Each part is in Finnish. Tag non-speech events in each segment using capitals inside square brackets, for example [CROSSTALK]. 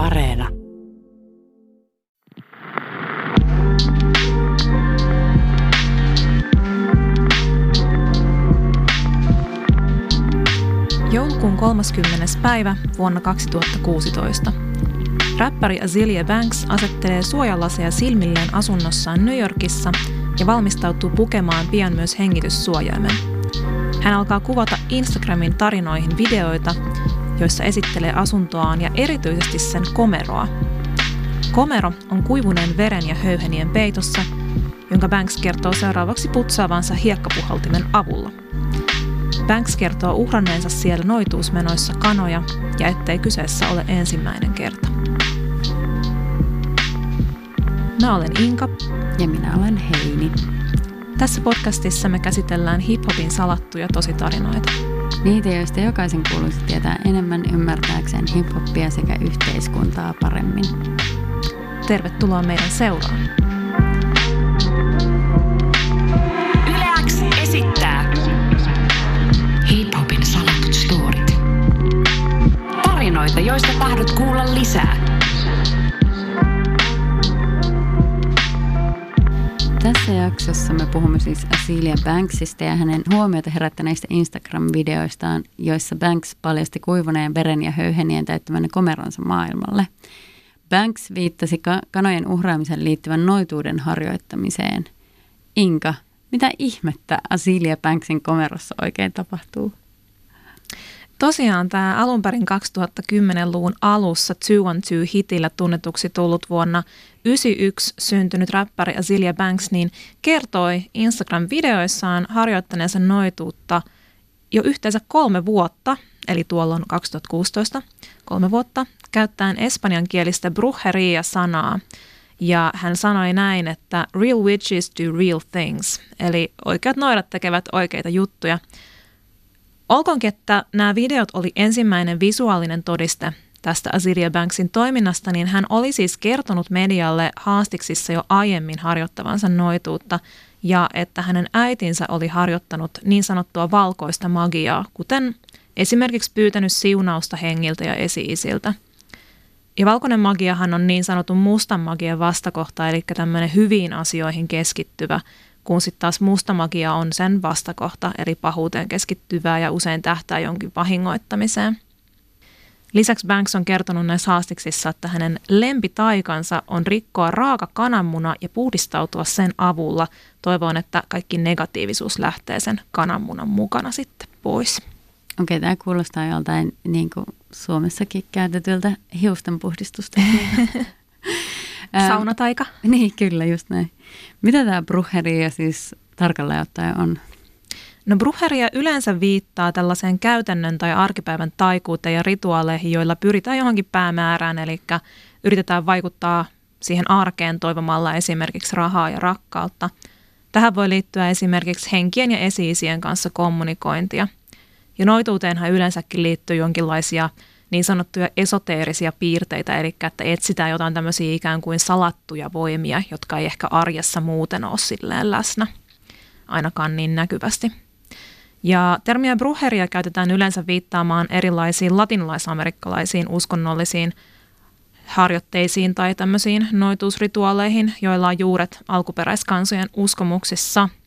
Areena. Joulukuun 30. päivä vuonna 2016. Räppäri Azealia Banks asettelee suojalaseja silmilleen asunnossaan New Yorkissa ja valmistautuu pukemaan pian myös hengityssuojaimen. Hän alkaa kuvata Instagramin tarinoihin videoita, joissa esittelee asuntoaan ja erityisesti sen komeroa. Komero on kuivuneen veren ja höyhenien peitossa, jonka Banks kertoo seuraavaksi putsaavansa hiekkapuhaltimen avulla. Banks kertoo uhranneensa siellä noituusmenoissa kanoja ja ettei kyseessä ole ensimmäinen kerta. Mä olen Inka. Ja minä olen Heini. Tässä podcastissa me käsitellään hiphopin salattuja tositarinoita. Niitä, joista jokaisen kuuluisi tietää enemmän ymmärtääkseen hiphoppia sekä yhteiskuntaa paremmin. Tervetuloa meidän seuraan. Yleäks esittää hiphopin salatut storit. Tarinoita, joista tahdot kuulla lisää. Tässä jaksossa me puhumme siis Asilia Banksista ja hänen huomiota herättäneistä Instagram-videoistaan, joissa Banks paljasti kuivuneen veren ja höyhenien täyttämän komeronsa maailmalle. Banks viittasi ka- kanojen uhraamisen liittyvän noituuden harjoittamiseen. Inka, mitä ihmettä Asilia Banksin komerossa oikein tapahtuu? Tosiaan tämä alun perin 2010-luvun alussa 212 hitillä tunnetuksi tullut vuonna 1991 syntynyt räppäri Azilia Banks niin kertoi Instagram-videoissaan harjoittaneensa noituutta jo yhteensä kolme vuotta, eli tuolloin 2016, kolme vuotta, käyttäen espanjankielistä brujeria-sanaa. Ja hän sanoi näin, että real witches do real things, eli oikeat noidat tekevät oikeita juttuja – Olkoonkin, että nämä videot oli ensimmäinen visuaalinen todiste tästä Aziria Banksin toiminnasta, niin hän oli siis kertonut medialle haastiksissa jo aiemmin harjoittavansa noituutta ja että hänen äitinsä oli harjoittanut niin sanottua valkoista magiaa, kuten esimerkiksi pyytänyt siunausta hengiltä ja esi-isiltä. Ja valkoinen magiahan on niin sanotun mustan magian vastakohta, eli tämmöinen hyviin asioihin keskittyvä kun sitten taas musta magia on sen vastakohta, eli pahuuteen keskittyvää ja usein tähtää jonkin vahingoittamiseen. Lisäksi Banks on kertonut näissä haastiksissa, että hänen lempitaikansa on rikkoa raaka kananmuna ja puhdistautua sen avulla, toivoen, että kaikki negatiivisuus lähtee sen kananmunan mukana sitten pois. Okei, okay, tämä kuulostaa joltain niin kuin Suomessakin käytetyltä hiustenpuhdistusta. [LAUGHS] Saunataika. [LAUGHS] Niin, kyllä, just näin. Mitä tämä bruheria siis tarkalleen ottaen on? No bruheria yleensä viittaa tällaiseen käytännön tai arkipäivän taikuuteen ja rituaaleihin, joilla pyritään johonkin päämäärään, eli yritetään vaikuttaa siihen arkeen toivomalla esimerkiksi rahaa ja rakkautta. Tähän voi liittyä esimerkiksi henkien ja esiisien kanssa kommunikointia. Ja noituuteenhan yleensäkin liittyy jonkinlaisia niin sanottuja esoteerisia piirteitä, eli että etsitään jotain tämmöisiä ikään kuin salattuja voimia, jotka ei ehkä arjessa muuten ole silleen läsnä, ainakaan niin näkyvästi. Ja termiä bruheria käytetään yleensä viittaamaan erilaisiin latinalaisamerikkalaisiin uskonnollisiin harjoitteisiin tai tämmöisiin noituusrituaaleihin, joilla on juuret alkuperäiskansojen uskomuksissa –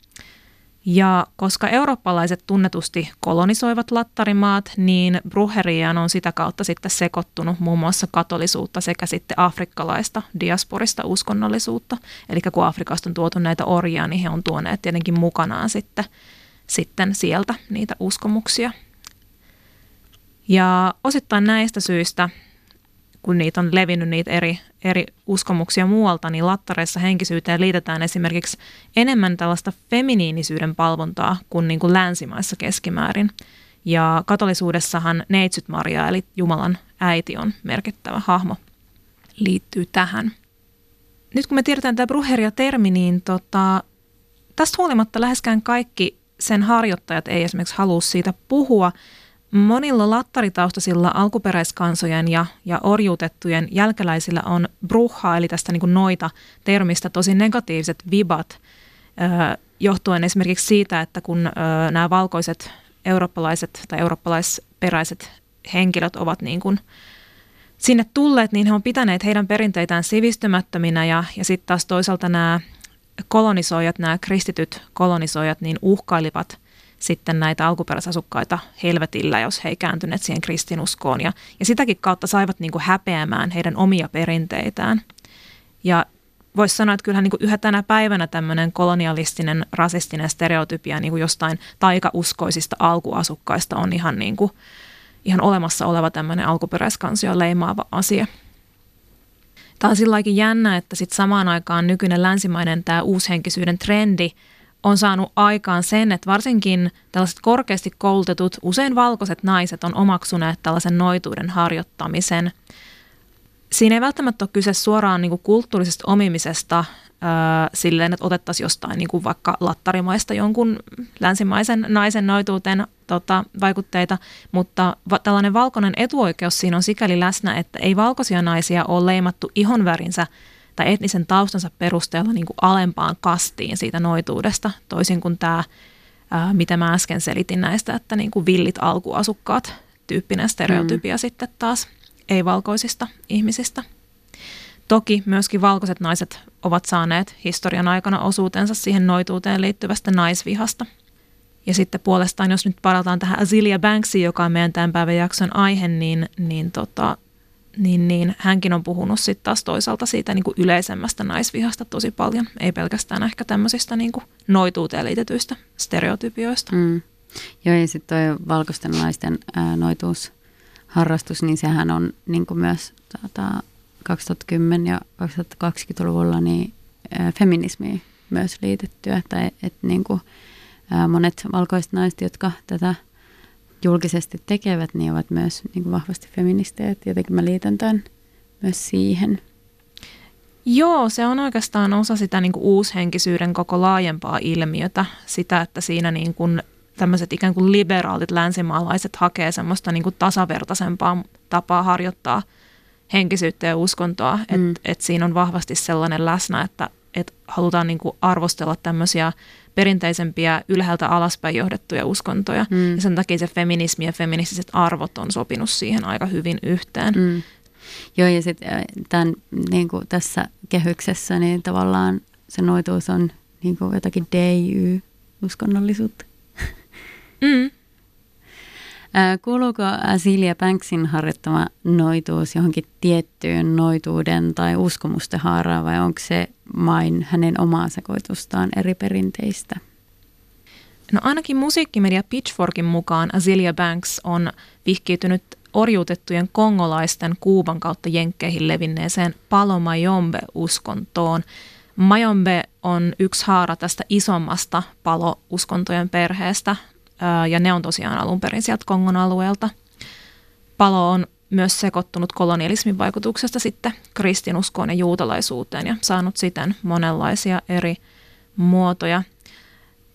ja koska eurooppalaiset tunnetusti kolonisoivat lattarimaat, niin bruheriaan on sitä kautta sitten sekoittunut muun muassa katolisuutta sekä sitten afrikkalaista diasporista uskonnollisuutta. Eli kun Afrikasta on tuotu näitä orjia, niin he on tuoneet tietenkin mukanaan sitten, sitten sieltä niitä uskomuksia. Ja osittain näistä syistä kun niitä on levinnyt niitä eri, eri uskomuksia muualta, niin lattareissa henkisyyteen liitetään esimerkiksi enemmän tällaista feminiinisyyden palvontaa kuin, niin kuin länsimaissa keskimäärin. Ja katolisuudessahan Neitsyt Maria, eli Jumalan äiti, on merkittävä hahmo, liittyy tähän. Nyt kun me tiedetään tämä bruheria-termi, niin tota, tästä huolimatta läheskään kaikki sen harjoittajat ei esimerkiksi halua siitä puhua – Monilla lattaritaustaisilla alkuperäiskansojen ja, ja orjuutettujen jälkeläisillä on bruha, eli tästä niin kuin noita termistä tosi negatiiviset vibat, johtuen esimerkiksi siitä, että kun nämä valkoiset eurooppalaiset tai eurooppalaisperäiset henkilöt ovat niin kuin sinne tulleet, niin he on pitäneet heidän perinteitään sivistymättöminä ja, ja sitten taas toisaalta nämä kolonisoijat, nämä kristityt kolonisoijat, niin uhkailivat sitten näitä alkuperäisasukkaita helvetillä, jos he ei kääntyneet siihen kristinuskoon. Ja, ja sitäkin kautta saivat niin kuin häpeämään heidän omia perinteitään. Ja voisi sanoa, että kyllähän niin yhä tänä päivänä tämmöinen kolonialistinen, rasistinen stereotypia niin kuin jostain taikauskoisista alkuasukkaista on ihan, niin kuin, ihan olemassa oleva tämmöinen alkuperäiskansio leimaava asia. Tämä on sillä jännä, että sitten samaan aikaan nykyinen länsimainen tämä uushenkisyyden trendi on saanut aikaan sen, että varsinkin tällaiset korkeasti koulutetut, usein valkoiset naiset on omaksuneet tällaisen noituuden harjoittamisen – siinä ei välttämättä ole kyse suoraan niin kuin kulttuurisesta omimisesta äh, silleen, että otettaisiin jostain niin kuin vaikka lattarimaista jonkun länsimaisen naisen noituuteen tota, vaikutteita, mutta va- tällainen valkoinen etuoikeus siinä on sikäli läsnä, että ei valkoisia naisia ole leimattu ihonvärinsä tai etnisen taustansa perusteella niin kuin alempaan kastiin siitä noituudesta, toisin kuin tämä, ää, mitä mä äsken selitin näistä, että niin kuin villit alkuasukkaat tyyppinen stereotypia mm. sitten taas – ei-valkoisista ihmisistä. Toki myöskin valkoiset naiset ovat saaneet historian aikana osuutensa siihen noituuteen liittyvästä naisvihasta. Ja sitten puolestaan, jos nyt palataan tähän Azilia Banksiin, joka on meidän tämän päivän jakson aihe, niin, niin, tota, niin, niin hänkin on puhunut sitten taas toisaalta siitä niin kuin yleisemmästä naisvihasta tosi paljon. Ei pelkästään ehkä tämmöisistä niin kuin noituuteen liitetyistä stereotypioista. Mm. Joo, ja sitten tuo valkoisten naisten ää, noituus – harrastus, niin sehän on niin kuin myös tota, 2010 ja 2020-luvulla niin feminismiin myös liitettyä. Että et, niin kuin, ää, monet valkoiset naiset, jotka tätä julkisesti tekevät, niin ovat myös niin kuin vahvasti feministejä. Jotenkin mä liitän tämän myös siihen. Joo, se on oikeastaan osa sitä niin kuin uushenkisyyden koko laajempaa ilmiötä. Sitä, että siinä niin kuin tämmöiset ikään kuin liberaalit länsimaalaiset hakee semmoista niin kuin tasavertaisempaa tapaa harjoittaa henkisyyttä ja uskontoa. Mm. Että et siinä on vahvasti sellainen läsnä, että et halutaan niin kuin arvostella tämmöisiä perinteisempiä ylhäältä alaspäin johdettuja uskontoja. Mm. Ja sen takia se feminismi ja feministiset arvot on sopinut siihen aika hyvin yhteen. Mm. Joo, ja sitten tämän, niin kuin tässä kehyksessä niin tavallaan se noituus on niin kuin jotakin DIY-uskonnollisuutta. Mm. Kuuluuko Silja Banksin harjoittama noituus johonkin tiettyyn noituuden tai uskomusten haaraan vai onko se main hänen omaa sekoitustaan eri perinteistä? No ainakin musiikkimedia Pitchforkin mukaan Azilia Banks on vihkiytynyt orjuutettujen kongolaisten Kuuban kautta jenkkeihin levinneeseen Palo-Mayombe-uskontoon. Mayombe on yksi haara tästä isommasta palo-uskontojen perheestä, ja ne on tosiaan alun perin sieltä Kongon alueelta. Palo on myös sekoittunut kolonialismin vaikutuksesta sitten kristinuskoon ja juutalaisuuteen ja saanut siten monenlaisia eri muotoja.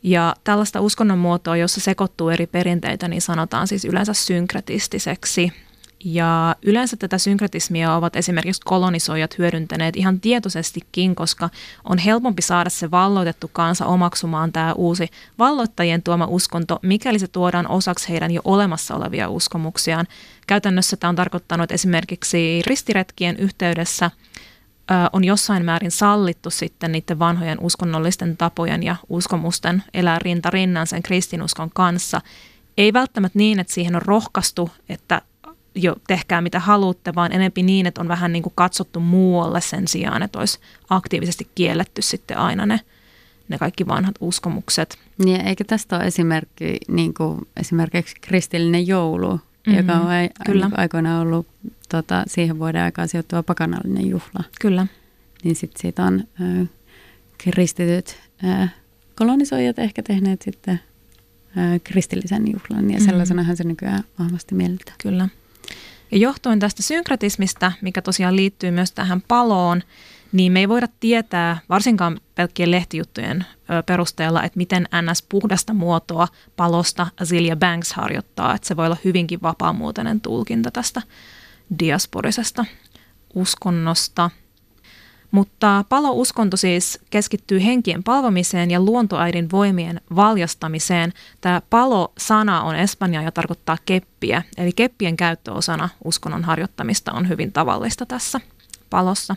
Ja tällaista uskonnon muotoa, jossa sekoittuu eri perinteitä, niin sanotaan siis yleensä synkretistiseksi – ja yleensä tätä synkretismia ovat esimerkiksi kolonisoijat hyödyntäneet ihan tietoisestikin, koska on helpompi saada se valloitettu kansa omaksumaan tämä uusi valloittajien tuoma uskonto, mikäli se tuodaan osaksi heidän jo olemassa olevia uskomuksiaan. Käytännössä tämä on tarkoittanut, esimerkiksi ristiretkien yhteydessä on jossain määrin sallittu sitten niiden vanhojen uskonnollisten tapojen ja uskomusten elää rinta rinnan sen kristinuskon kanssa. Ei välttämättä niin, että siihen on rohkaistu, että jo tehkää mitä haluatte, vaan enempi niin, että on vähän niin kuin katsottu muualle sen sijaan, että olisi aktiivisesti kielletty sitten aina ne, ne kaikki vanhat uskomukset. Niin, eikä tästä ole esimerkki, niin kuin esimerkiksi kristillinen joulu, mm-hmm. joka on Kyllä. Niin aikoinaan ollut tota, siihen vuoden aikaa sijoittuva pakanallinen juhla. Kyllä. Niin sitten siitä on ö, kristityt ö, kolonisoijat ehkä tehneet sitten kristillisen juhlan, ja mm-hmm. sellaisenahan se nykyään vahvasti mielletään. Kyllä. Ja johtuen tästä synkretismista, mikä tosiaan liittyy myös tähän paloon, niin me ei voida tietää, varsinkaan pelkkien lehtijuttujen perusteella, että miten NS puhdasta muotoa palosta Azilia Banks harjoittaa. Että se voi olla hyvinkin vapaamuotoinen tulkinta tästä diasporisesta uskonnosta. Mutta palouskonto siis keskittyy henkien palvomiseen ja luontoäidin voimien valjastamiseen. Tämä palo-sana on espanjaa ja tarkoittaa keppiä, eli keppien käyttö osana uskonnon harjoittamista on hyvin tavallista tässä palossa.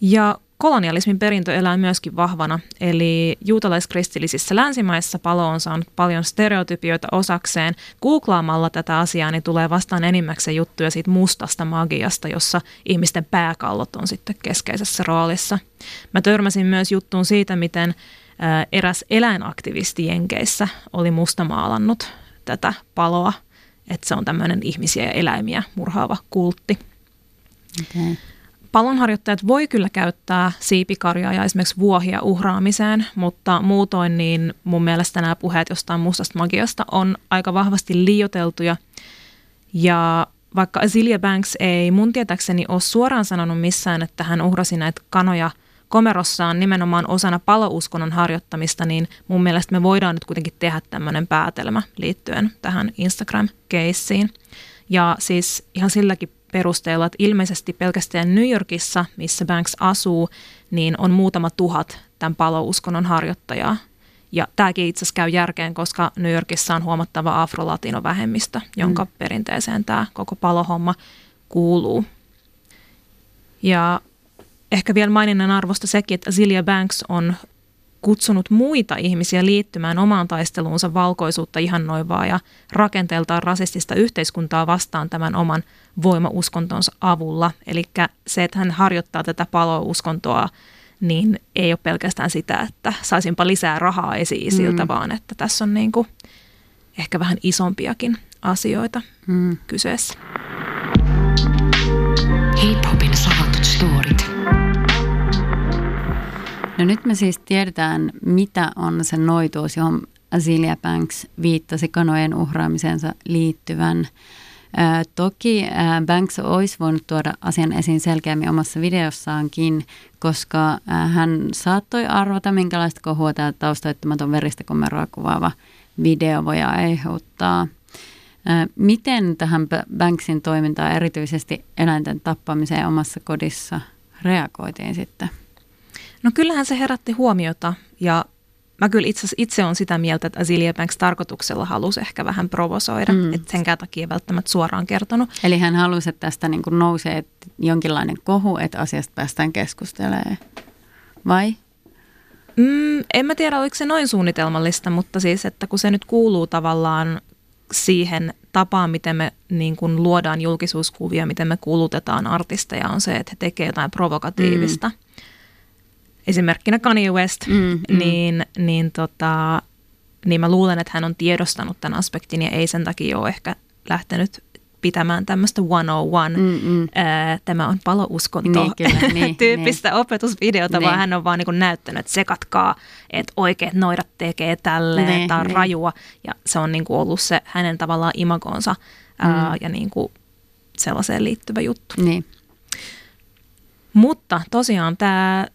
Ja kolonialismin perintö elää myöskin vahvana, eli juutalaiskristilisissä länsimaissa palo on saanut paljon stereotypioita osakseen. Googlaamalla tätä asiaa niin tulee vastaan enimmäkseen juttuja siitä mustasta magiasta, jossa ihmisten pääkallot on sitten keskeisessä roolissa. Mä törmäsin myös juttuun siitä, miten eräs eläinaktivisti Jenkeissä oli mustamaalannut tätä paloa, että se on tämmöinen ihmisiä ja eläimiä murhaava kultti. Okay. Palonharjoittajat voi kyllä käyttää siipikarjaa ja esimerkiksi vuohia uhraamiseen, mutta muutoin niin mun mielestä nämä puheet jostain mustasta magiasta on aika vahvasti liioteltuja. Ja vaikka Azilia Banks ei mun tietäkseni ole suoraan sanonut missään, että hän uhrasi näitä kanoja komerossaan nimenomaan osana palouskonnon harjoittamista, niin mun mielestä me voidaan nyt kuitenkin tehdä tämmöinen päätelmä liittyen tähän Instagram-keissiin. Ja siis ihan silläkin perusteella, että ilmeisesti pelkästään New Yorkissa, missä Banks asuu, niin on muutama tuhat tämän palouskonnon harjoittajaa. Ja tämäkin itse asiassa käy järkeen, koska New Yorkissa on huomattava afrolatino-vähemmistö, jonka mm. perinteeseen tämä koko palohomma kuuluu. Ja ehkä vielä maininnan arvosta sekin, että Zilia Banks on kutsunut muita ihmisiä liittymään omaan taisteluunsa valkoisuutta ihannoivaa ja rakenteeltaan rasistista yhteiskuntaa vastaan tämän oman voimauskontonsa avulla. Eli se, että hän harjoittaa tätä palouskontoa, niin ei ole pelkästään sitä, että saisinpa lisää rahaa esi-isiltä, mm. vaan että tässä on niin kuin ehkä vähän isompiakin asioita mm. kyseessä. Hip-hopin salatut storit. No nyt me siis tiedetään, mitä on se noituus, johon Azilia Banks viittasi kanojen uhraamisensa liittyvän. Ää, toki ää, Banks olisi voinut tuoda asian esiin selkeämmin omassa videossaankin, koska ää, hän saattoi arvata, minkälaista kohua tämä taustoittamaton veristä komeroa kuvaava video voi aiheuttaa. Miten tähän Banksin toimintaan, erityisesti eläinten tappamiseen omassa kodissa, reagoitiin sitten? No kyllähän se herätti huomiota ja mä kyllä itse, itse on sitä mieltä, että Azilia Banks tarkoituksella halusi ehkä vähän provosoida, mm. että senkään takia välttämättä suoraan kertonut. Eli hän halusi, että tästä niin kuin nousee jonkinlainen kohu, että asiasta päästään keskustelemaan, vai? Mm, en mä tiedä, oliko se noin suunnitelmallista, mutta siis, että kun se nyt kuuluu tavallaan siihen tapaan, miten me niin kuin luodaan julkisuuskuvia, miten me kulutetaan artisteja, on se, että he tekevät jotain provokatiivista. Mm esimerkkinä Kanye West, mm, mm. Niin, niin, tota, niin mä luulen, että hän on tiedostanut tämän aspektin ja ei sen takia ole ehkä lähtenyt pitämään tämmöistä 101, Mm-mm. Ää, tämä on palouskonto niin, kyllä, [LAUGHS] niin, tyyppistä niin. opetusvideota, niin. vaan hän on vaan niin näyttänyt, että sekatkaa, että oikeat noidat tekee tälleen, niin, tämä on niin. rajua. Ja se on niin kuin ollut se hänen tavallaan imagonsa ää, mm. ja niin kuin sellaiseen liittyvä juttu. Niin. Mutta tosiaan tämä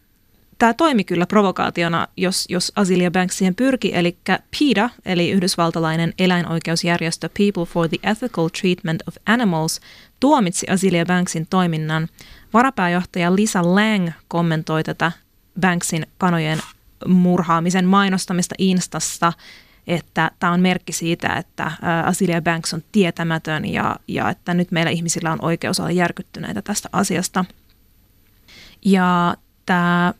tämä toimi kyllä provokaationa, jos, jos Azilia Banks siihen pyrki, eli PETA, eli yhdysvaltalainen eläinoikeusjärjestö People for the Ethical Treatment of Animals, tuomitsi Azilia Banksin toiminnan. Varapääjohtaja Lisa Lang kommentoi tätä Banksin kanojen murhaamisen mainostamista Instassa, että tämä on merkki siitä, että Azilia Banks on tietämätön ja, ja että nyt meillä ihmisillä on oikeus olla järkyttyneitä tästä asiasta. Ja tämä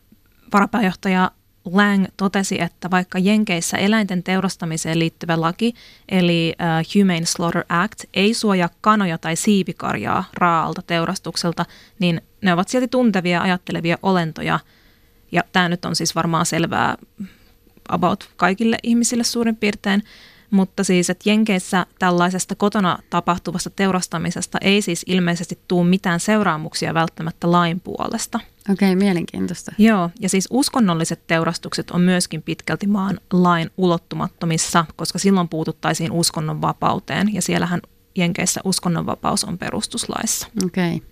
varapääjohtaja Lang totesi, että vaikka Jenkeissä eläinten teurastamiseen liittyvä laki, eli uh, Humane Slaughter Act, ei suojaa kanoja tai siipikarjaa raalta teurastukselta, niin ne ovat silti tuntevia, ajattelevia olentoja. Ja tämä nyt on siis varmaan selvää about kaikille ihmisille suurin piirtein. Mutta siis, että Jenkeissä tällaisesta kotona tapahtuvasta teurastamisesta ei siis ilmeisesti tule mitään seuraamuksia välttämättä lain puolesta. Okei, okay, mielenkiintoista. Joo, ja siis uskonnolliset teurastukset on myöskin pitkälti maan lain ulottumattomissa, koska silloin puututtaisiin uskonnon vapauteen, ja siellähän Jenkeissä uskonnonvapaus on perustuslaissa. Okei. Okay.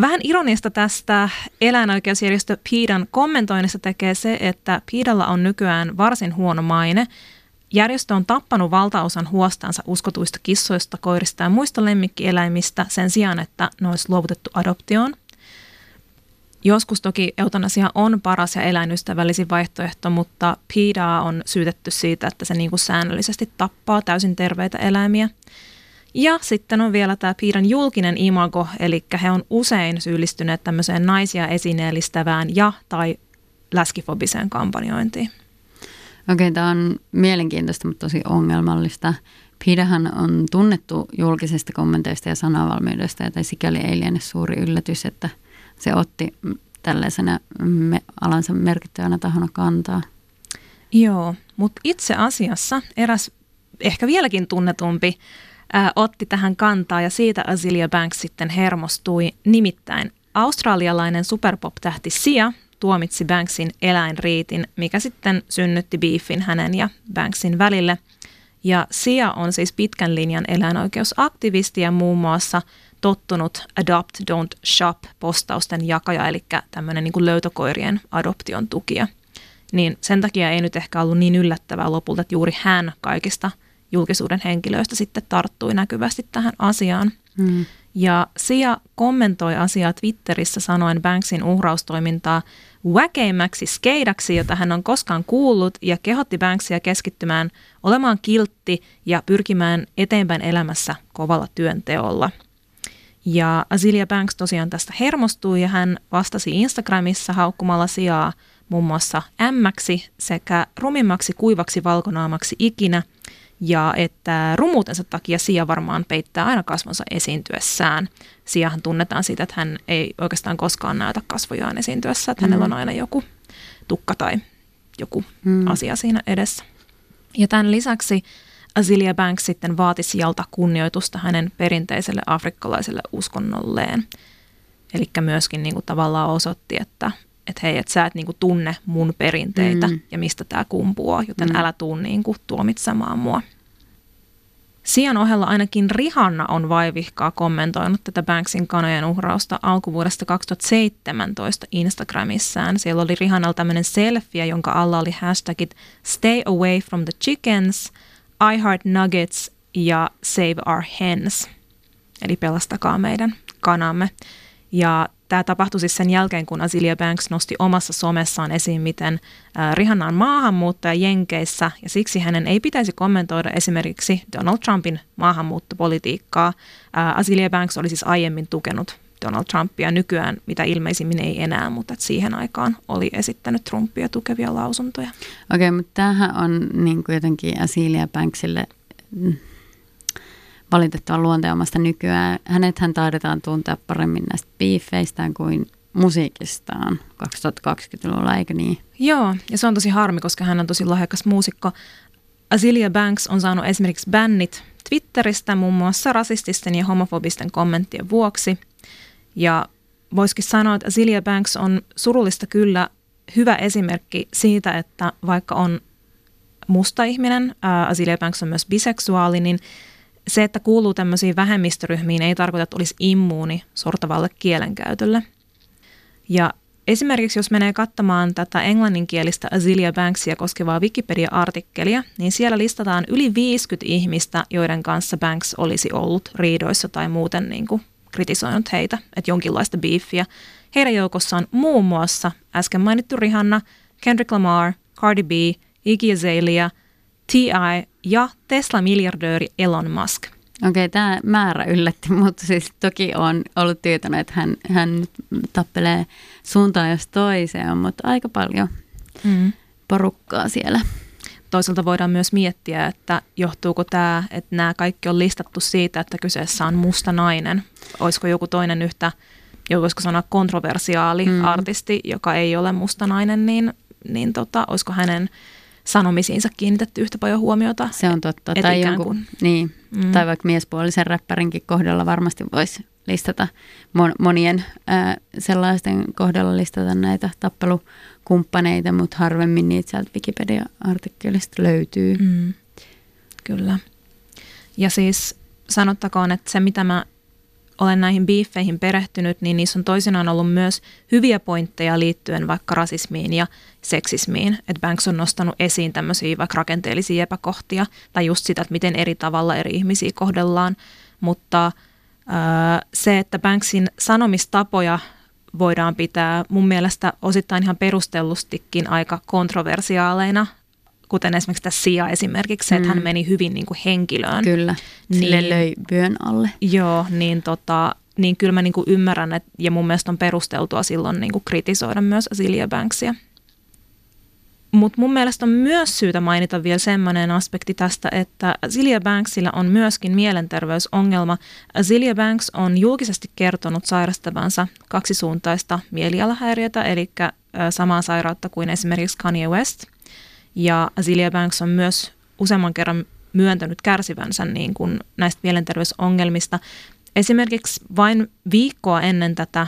Vähän ironista tästä eläinoikeusjärjestö PIDAN kommentoinnissa tekee se, että PIDalla on nykyään varsin huono maine – Järjestö on tappanut valtaosan huostansa uskotuista kissoista, koirista ja muista lemmikkieläimistä sen sijaan, että ne olisi luovutettu adoptioon. Joskus toki eutanasia on paras ja eläinystävällisin vaihtoehto, mutta PETA on syytetty siitä, että se niin kuin säännöllisesti tappaa täysin terveitä eläimiä. Ja sitten on vielä tämä PETAn julkinen imago, eli he on usein syyllistyneet tämmöiseen naisia esineellistävään ja tai läskifobiseen kampanjointiin. Okei, tämä on mielenkiintoista, mutta tosi ongelmallista. Pidahan on tunnettu julkisesta kommenteista ja sanavalmiudesta, ja sikäli ei liene suuri yllätys, että se otti tällaisena me, alansa merkittävänä tahona kantaa. Joo, mutta itse asiassa eräs ehkä vieläkin tunnetumpi ää, otti tähän kantaa ja siitä Azilia Banks sitten hermostui. Nimittäin australialainen superpop-tähti Sia tuomitsi Banksin eläinriitin, mikä sitten synnytti beefin hänen ja Banksin välille. Ja Sia on siis pitkän linjan eläinoikeusaktivisti ja muun muassa tottunut Adopt, Don't Shop postausten jakaja, eli tämmöinen niin löytökoirien adoption tukija. Niin sen takia ei nyt ehkä ollut niin yllättävää lopulta, että juuri hän kaikista julkisuuden henkilöistä sitten tarttui näkyvästi tähän asiaan. Hmm. Ja Sia kommentoi asiaa Twitterissä sanoen Banksin uhraustoimintaa väkeimmäksi skeidaksi, jota hän on koskaan kuullut, ja kehotti Banksia keskittymään olemaan kiltti ja pyrkimään eteenpäin elämässä kovalla työnteolla. Ja Azilia Banks tosiaan tästä hermostui ja hän vastasi Instagramissa haukkumalla sijaa muun muassa ämmäksi sekä rumimmaksi kuivaksi valkonaamaksi ikinä – ja että rumuutensa takia Sia varmaan peittää aina kasvonsa esiintyessään. Siahan tunnetaan siitä, että hän ei oikeastaan koskaan näytä kasvojaan esiintyessä, että mm. hänellä on aina joku tukka tai joku mm. asia siinä edessä. Ja tämän lisäksi Azilia Banks sitten vaati sieltä kunnioitusta hänen perinteiselle afrikkalaiselle uskonnolleen. Eli myöskin niin kuin tavallaan osoitti, että, että hei, että sä et niin kuin tunne mun perinteitä mm. ja mistä tämä kumpuaa, joten mm. älä tuu niin kuin tuomitsemaan mua. Sian ohella ainakin Rihanna on vaivihkaa kommentoinut tätä Banksin kanojen uhrausta alkuvuodesta 2017 Instagramissaan. Siellä oli Rihannalla tämmöinen selfie, jonka alla oli hashtagit Stay away from the chickens, I heart nuggets ja Save our hens. Eli pelastakaa meidän kanamme. Ja Tämä tapahtui siis sen jälkeen, kun Azilia Banks nosti omassa somessaan esiin, miten Rihanna on maahanmuuttaja Jenkeissä ja siksi hänen ei pitäisi kommentoida esimerkiksi Donald Trumpin maahanmuuttopolitiikkaa. Azilia Banks oli siis aiemmin tukenut Donald Trumpia nykyään, mitä ilmeisimmin ei enää, mutta siihen aikaan oli esittänyt Trumpia tukevia lausuntoja. Okei, okay, mutta tämähän on niin kuin jotenkin Azilia Banksille mm, valitettavan luonteomasta nykyään. Hänethän taidetaan tuntea paremmin näistä biifeistään kuin musiikistaan 2020-luvulla, eikö niin? Joo, ja se on tosi harmi, koska hän on tosi lahjakas muusikko. Azilia Banks on saanut esimerkiksi bännit Twitteristä muun muassa rasististen ja homofobisten kommenttien vuoksi. Ja voisikin sanoa, että Azilia Banks on surullista kyllä hyvä esimerkki siitä, että vaikka on musta ihminen, Azilia Banks on myös biseksuaali, niin se, että kuuluu tämmöisiin vähemmistöryhmiin, ei tarkoita, että olisi immuuni sortavalle kielenkäytölle. Ja esimerkiksi jos menee katsomaan tätä englanninkielistä Azilia Banksia koskevaa Wikipedia-artikkelia, niin siellä listataan yli 50 ihmistä, joiden kanssa Banks olisi ollut riidoissa tai muuten niin kuin kritisoinut heitä, että jonkinlaista beefiä. Heidän joukossaan muun muassa äsken mainittu Rihanna, Kendrick Lamar, Cardi B, Iggy Azalea – TI ja Tesla-miljardööri Elon Musk. Okei, okay, tämä määrä yllätti, mutta siis toki on ollut tietoinen, että hän, hän nyt tappelee suuntaan jos toiseen, mutta aika paljon mm. porukkaa siellä. Toisaalta voidaan myös miettiä, että johtuuko tämä, että nämä kaikki on listattu siitä, että kyseessä on musta nainen. Olisiko joku toinen yhtä, voisiko sanoa kontroversiaali mm. artisti, joka ei ole musta nainen, niin, niin tota, olisiko hänen sanomisiinsa kiinnitetty yhtä paljon huomiota. Se on totta. Tai, jonkun, kuin. Niin, mm. tai vaikka miespuolisen räppärinkin kohdalla varmasti voisi listata monien ää, sellaisten kohdalla listata näitä tappelukumppaneita, mutta harvemmin niitä sieltä Wikipedia-artikkelista löytyy. Mm. Kyllä. Ja siis sanottakoon, että se mitä mä olen näihin biiffeihin perehtynyt, niin niissä on toisinaan ollut myös hyviä pointteja liittyen vaikka rasismiin ja seksismiin. Että Banks on nostanut esiin tämmöisiä vaikka rakenteellisia epäkohtia tai just sitä, että miten eri tavalla eri ihmisiä kohdellaan. Mutta se, että Banksin sanomistapoja voidaan pitää mun mielestä osittain ihan perustellustikin aika kontroversiaaleina, kuten esimerkiksi tässä Sia esimerkiksi, että hän Mm. meni hyvin niin kuin henkilöön. Kyllä, sille Niin. löi vyön alle. Joo, niin, tota, niin kyllä mä niin kuin ymmärrän, että, ja mun mielestä on perusteltua silloin niin kuin kritisoida myös Azealia Banksia. Mutta mun mielestä on myös syytä mainita vielä semmoinen aspekti tästä, että Azealia Banksilla on myöskin mielenterveysongelma. Azealia Banks on julkisesti kertonut sairastavansa kaksisuuntaista mielialahäiriötä, eli samaa sairautta kuin esimerkiksi Kanye West. Ja Azealia Banks on myös useamman kerran myöntänyt kärsivänsä niin kuin näistä mielenterveysongelmista. Esimerkiksi vain viikkoa ennen tätä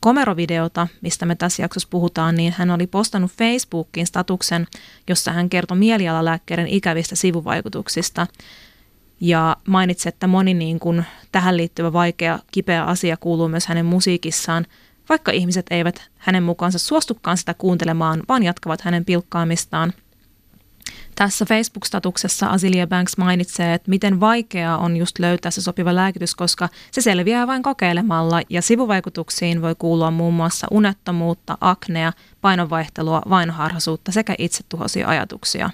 komerovideota, mistä me tässä jaksossa puhutaan, niin hän oli postannut Facebookiin statuksen, jossa hän kertoi mielialalääkkeiden ikävistä sivuvaikutuksista. Ja mainitsi, että moni niin kuin tähän liittyvä vaikea, kipeä asia kuuluu myös hänen musiikissaan, vaikka ihmiset eivät hänen mukaansa suostukaan sitä kuuntelemaan, vaan jatkavat hänen pilkkaamistaan – tässä Facebook-statuksessa Azealia Banks mainitsee, että miten vaikeaa on just löytää se sopiva lääkitys, koska se selviää vain kokeilemalla ja sivuvaikutuksiin voi kuulua muun muassa unettomuutta, aknea, painonvaihtelua, vainoharhaisuutta sekä itsetuhoisia ajatuksia.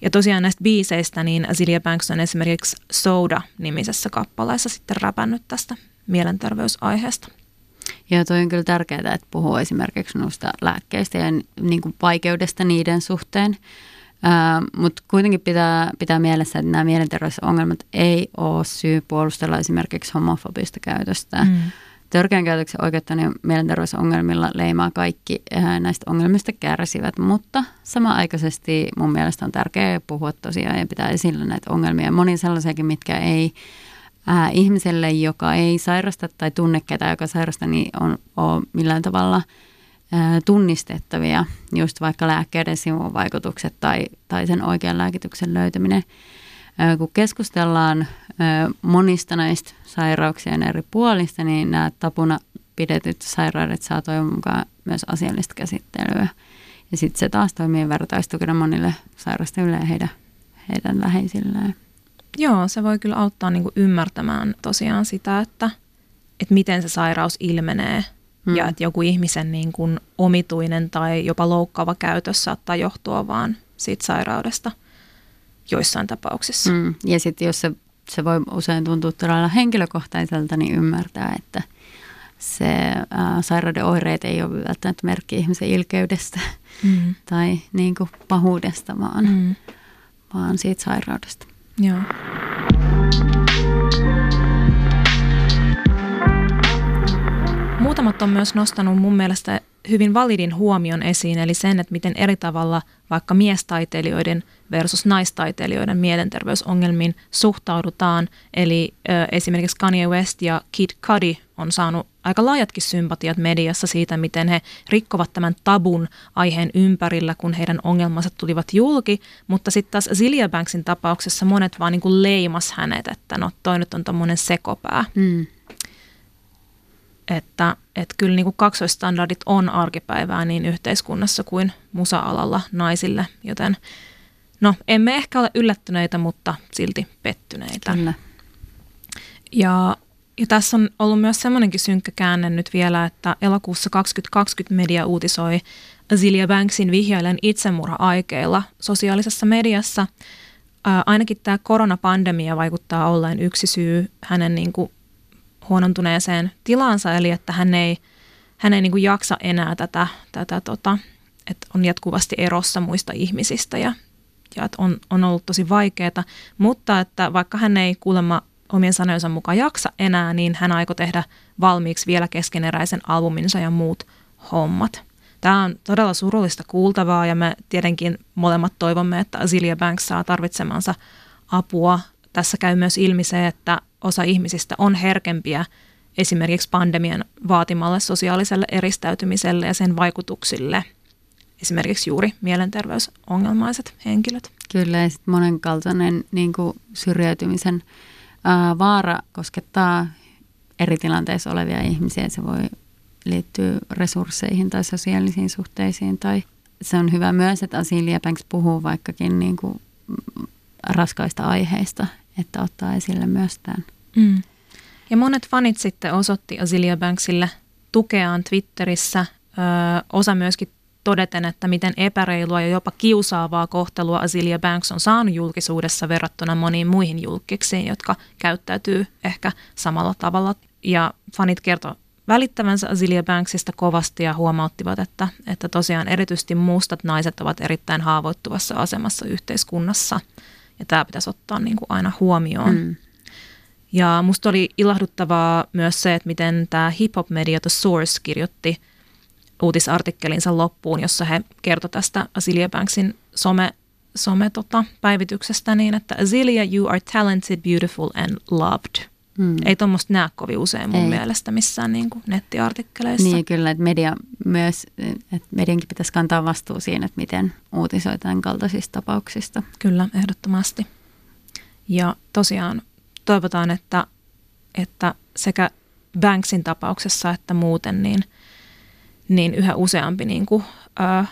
Ja tosiaan näistä biiseistä, niin Azealia Banks on esimerkiksi Soda-nimisessä kappaleessa sitten räpännyt tästä mielenterveysaiheesta. Ja toi on kyllä tärkeää, että puhuu esimerkiksi noista lääkkeistä ja niin kuin vaikeudesta niiden suhteen. Mutta kuitenkin pitää, pitää mielessä, että nämä mielenterveysongelmat ei ole syy puolustella esimerkiksi homofobista käytöstä. Mm. Törkeän käytöksen oikeuttaneen mielenterveysongelmilla leimaa kaikki ää, näistä ongelmista kärsivät, mutta samaaikaisesti mun mielestä on tärkeää puhua tosiaan ja pitää esillä näitä ongelmia. Moni sellaisiakin, mitkä ei ää, ihmiselle, joka ei sairasta tai tunne ketään, joka sairasta, niin on, on millään tavalla tunnistettavia, just vaikka lääkkeiden sivuvaikutukset tai, tai sen oikean lääkityksen löytäminen. Kun keskustellaan monista näistä sairauksien eri puolista, niin nämä tapuna pidetyt sairaudet saa toivon mukaan myös asiallista käsittelyä. Ja sitten se taas toimii vertaistukena monille sairastajille ja heidän, heidän läheisilleen. Joo, se voi kyllä auttaa niin kuin ymmärtämään tosiaan sitä, että, että miten se sairaus ilmenee mm. ja että joku ihmisen niin kuin omituinen tai jopa loukkaava käytös saattaa johtua vaan siitä sairaudesta joissain tapauksissa. Mm. Ja sitten jos se, se voi usein tuntua todella henkilökohtaiselta, niin ymmärtää, että se ää, sairauden oireet ei ole välttämättä merkki ihmisen ilkeydestä Mm. [LAUGHS] tai niin kuin pahuudesta, vaan. Mm. vaan siitä sairaudesta. Joo. Muutamat on myös nostanut mun mielestä hyvin validin huomion esiin, eli sen, että miten eri tavalla vaikka miestaiteilijoiden versus naistaiteilijoiden mielenterveysongelmiin suhtaudutaan. Eli ö, esimerkiksi Kanye West ja Kid Cudi on saanut aika laajatkin sympatiat mediassa siitä, miten he rikkovat tämän tabun aiheen ympärillä, kun heidän ongelmansa tulivat julki. Mutta sitten taas Zilia Banksin tapauksessa monet vaan niin leimas hänet, että no toi nyt on tommonen sekopää. Mm. Että, että kyllä niin kuin kaksoistandardit on arkipäivää niin yhteiskunnassa kuin musa-alalla naisille, joten no emme ehkä ole yllättyneitä, mutta silti pettyneitä. Kyllä. Ja, ja tässä on ollut myös semmoinenkin synkkä käänne nyt vielä, että elokuussa 2020 media uutisoi Azealia Banksin vihjailen itsemurha-aikeilla sosiaalisessa mediassa. Ää, ainakin tämä koronapandemia vaikuttaa olleen yksi syy hänen niin kuin huonontuneeseen tilansa, eli että hän ei, hän ei niin kuin jaksa enää tätä, tätä tota, että on jatkuvasti erossa muista ihmisistä ja, ja että on, on ollut tosi vaikeaa, mutta että vaikka hän ei kuulemma omien sanojensa mukaan jaksa enää, niin hän aikoo tehdä valmiiksi vielä keskeneräisen albuminsa ja muut hommat. Tämä on todella surullista kuultavaa ja me tietenkin molemmat toivomme, että Azealia Banks saa tarvitsemansa apua. Tässä käy myös ilmi se, että osa ihmisistä on herkempiä esimerkiksi pandemian vaatimalle sosiaaliselle eristäytymiselle ja sen vaikutuksille. Esimerkiksi juuri mielenterveysongelmaiset henkilöt. Kyllä, ja sitten monenkaltainen niin kuin syrjäytymisen ää, vaara koskettaa eri tilanteissa olevia ihmisiä. Se voi liittyä resursseihin tai sosiaalisiin suhteisiin. Tai se on hyvä myös, että Azealia Banks puhuu vaikkakin niin kuin raskaista aiheista, että ottaa esille myös tämän. Mm. Ja monet fanit sitten osoitti Azealia Banksille tukeaan Twitterissä. Ö, osa myöskin todeten, että miten epäreilua ja jopa kiusaavaa kohtelua Azilia Banks on saanut julkisuudessa verrattuna moniin muihin julkiksiin, jotka käyttäytyy ehkä samalla tavalla. Ja fanit kertovat välittävänsä Azilia Banksista kovasti ja huomauttivat, että, että tosiaan erityisesti mustat naiset ovat erittäin haavoittuvassa asemassa yhteiskunnassa. Ja tämä pitäisi ottaa niin kuin aina huomioon. Mm. Ja musta oli ilahduttavaa myös se, että miten tämä hip-hop-media The Source kirjoitti uutisartikkelinsa loppuun, jossa he kertoi tästä Azilia Banksin some, some tota, päivityksestä niin, että Azilia, you are talented, beautiful and loved – Hmm. Ei tuommoista näe kovin usein mun Ei. mielestä missään niin kuin nettiartikkeleissa. Niin kyllä, että media myös, että mediankin pitäisi kantaa vastuu siinä, että miten uutisoi tämän kaltaisista tapauksista. Kyllä, ehdottomasti. Ja tosiaan toivotaan, että, että sekä Banksin tapauksessa että muuten niin, niin yhä useampi niin kuin, ää,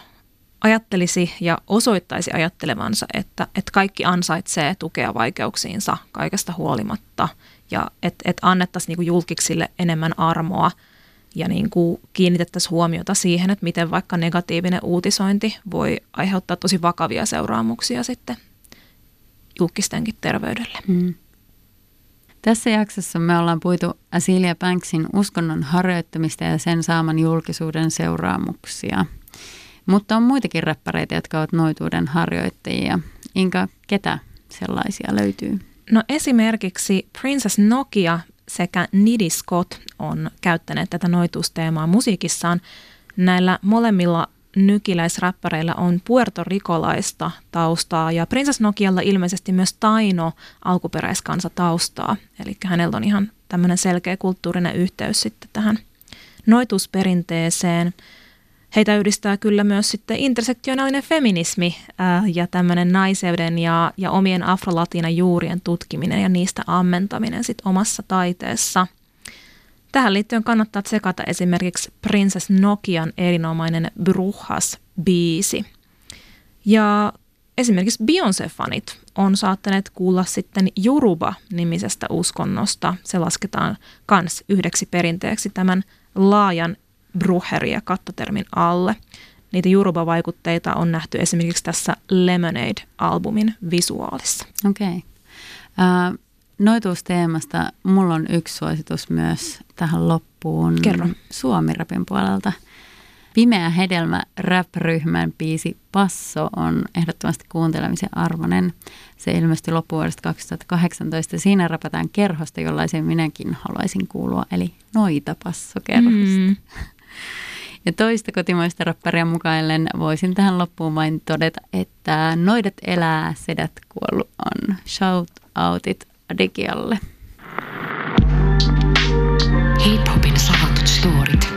ajattelisi ja osoittaisi ajattelevansa, että, että kaikki ansaitsee tukea vaikeuksiinsa kaikesta huolimatta – ja että et annettaisiin niinku julkiksille enemmän armoa ja niinku kiinnitettäisiin huomiota siihen, että miten vaikka negatiivinen uutisointi voi aiheuttaa tosi vakavia seuraamuksia sitten julkistenkin terveydelle. Hmm. Tässä jaksossa me ollaan puitu Asilia Banksin uskonnon harjoittamista ja sen saaman julkisuuden seuraamuksia. Mutta on muitakin räppäreitä, jotka ovat noituuden harjoittajia. Inka, ketä sellaisia löytyy? No esimerkiksi Princess Nokia sekä Niddy Scott on käyttäneet tätä noitusteemaa musiikissaan. Näillä molemmilla nykiläisräppäreillä on puertorikolaista taustaa ja Princess Nokialla ilmeisesti myös Taino alkuperäiskansa taustaa. Eli hänellä on ihan tämmöinen selkeä kulttuurinen yhteys sitten tähän noitusperinteeseen. Heitä yhdistää kyllä myös sitten intersektionaalinen feminismi äh, ja tämmöinen naiseuden ja, ja omien afrolatiina juurien tutkiminen ja niistä ammentaminen sitten omassa taiteessa. Tähän liittyen kannattaa tsekata esimerkiksi Princess Nokian erinomainen Brujas-biisi. Ja esimerkiksi Beyoncé-fanit on saattaneet kuulla sitten Juruba-nimisestä uskonnosta. Se lasketaan kans yhdeksi perinteeksi tämän laajan bruheria kattotermin alle. Niitä Juruba-vaikutteita on nähty esimerkiksi tässä Lemonade-albumin visuaalissa. Okei. Okay. Uh, noituusteemasta mulla on yksi suositus myös tähän loppuun. Kerro. Suomi-rapin puolelta. Pimeä hedelmä rap-ryhmän biisi Passo on ehdottomasti kuuntelemisen arvoinen. Se ilmestyi loppuvuodesta 2018. Siinä rapataan kerhosta, jollaisen minäkin haluaisin kuulua, eli noita Passo-kerhosta. Mm. Ja toista kotimaista rapparia mukaillen voisin tähän loppuun vain todeta, että noidat elää, sedät kuollut on. Shout outit Adigialle. Hip-hopin salatut story.